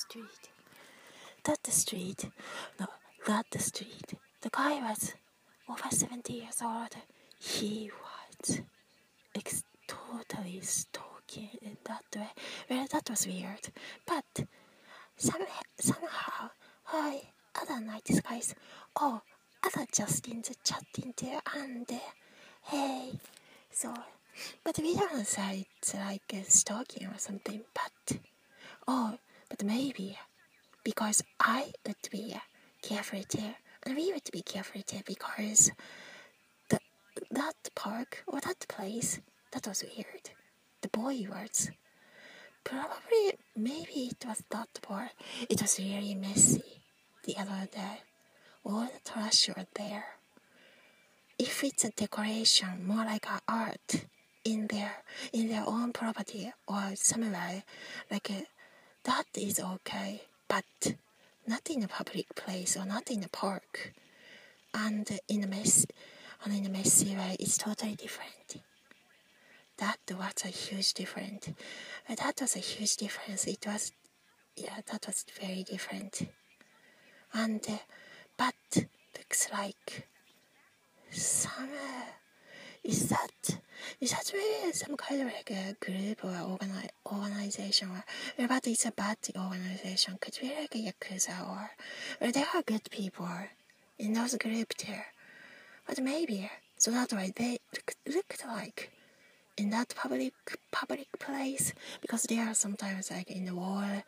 street. That the street, no, that the street. The guy was over 70 years old. He was ex- totally stalking in that way. Well, that was weird. But some, somehow, I, other night guys, oh, other Justin's chatting there and uh, hey, so, but we don't say it's like uh, stalking or something, but, oh, but maybe because I would be careful too, and we would be careful too because the, that park or that place, that was weird. The boy words. Probably, maybe it was that part. It was really messy the other day. All the trash were there. If it's a decoration, more like a art in their in their own property or somewhere, like uh, that is okay. But not in a public place or not in a park, and in a mess, and in a messy way, it's totally different. That was a huge difference. That was a huge difference. It was, yeah, that was very different. And, uh, but looks like summer. Is that is that really some kind of like a group or organi- organization or but it's a bad organization. Could be like a yakuza or or there are good people in those groups there but maybe so that way they look, looked like in that public public place because there are sometimes like in the wall.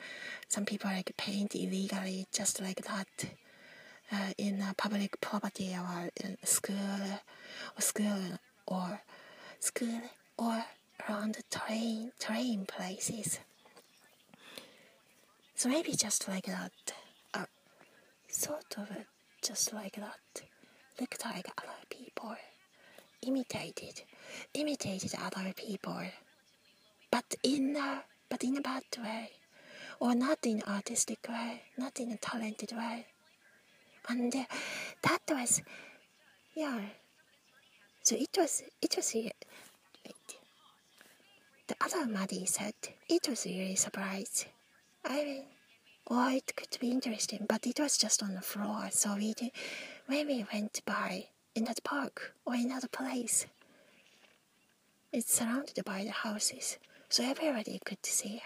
Some people like paint illegally just like that uh, in a public property or in school or school or school or around the train train places. So maybe just like that uh, sort of just like that. Looked like other people. Imitated imitated other people. But in a but in a bad way. Or not in artistic way not in a talented way. And uh, that was yeah. So it was it was wait the other Maddie said it was really surprised I mean or it could be interesting but it was just on the floor so we did, when we went by in that park or in another place it's surrounded by the houses so everybody could see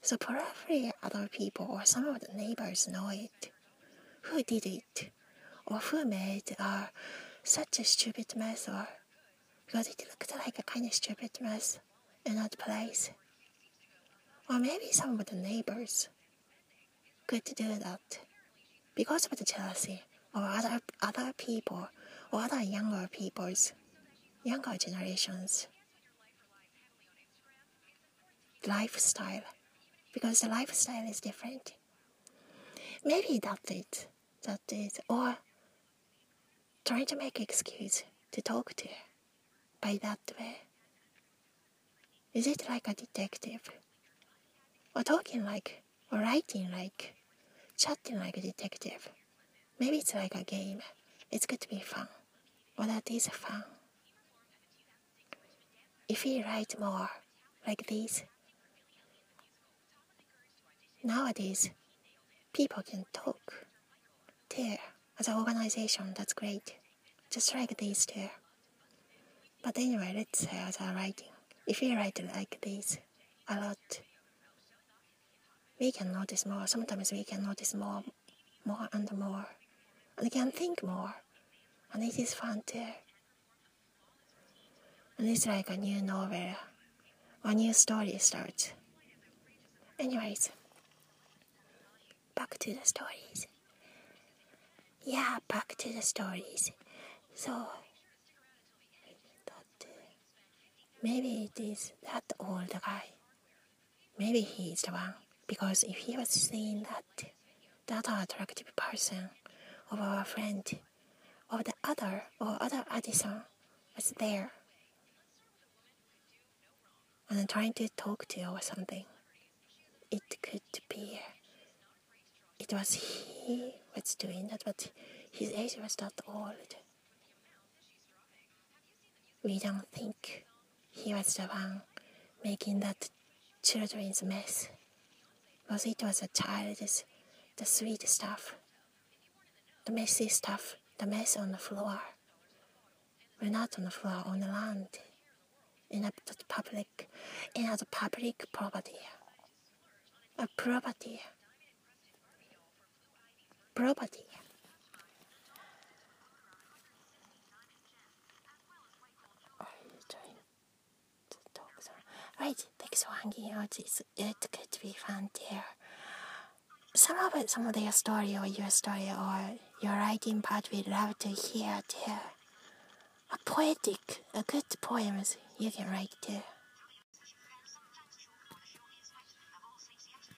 so probably other people or some of the neighbors know it. Who did it? Or who made uh, such a stupid mess or because it looked like a kind of stupid mess in that place. Or maybe some of the neighbors could do that because of the jealousy of other other people or other younger people's younger generations lifestyle because the lifestyle is different. Maybe that it that it or trying to make excuse to talk to by that way. Is it like a detective? Or talking like, or writing like, chatting like a detective? Maybe it's like a game. It's going to be fun. Or that is fun. If we write more like this, nowadays people can talk there as an organization. That's great. Just like this there. But anyway, let's say as a writing. If we write like this a lot, we can notice more. Sometimes we can notice more, more and more, and we can think more, and it is fun too. And it's like a new novel, a new story starts. Anyways, back to the stories. Yeah, back to the stories. So, that uh, maybe it is that old guy. Maybe he is the one. Because if he was seeing that, that attractive person of our friend, of the other, or other Addison was there, and trying to talk to you or something, it could be. It was he was doing that, but his age was not old. We don't think he was the one making that children's mess Because it was a child's, the sweet stuff, the messy stuff, the mess on the floor. We're not on the floor, on the land, in a public, in a public property. A property. Property. Right, thanks for hanging out. It's, it could be fun there. Some of it, some of their story or your story or your writing part, we'd love to hear too. A poetic, a good poems you can write too.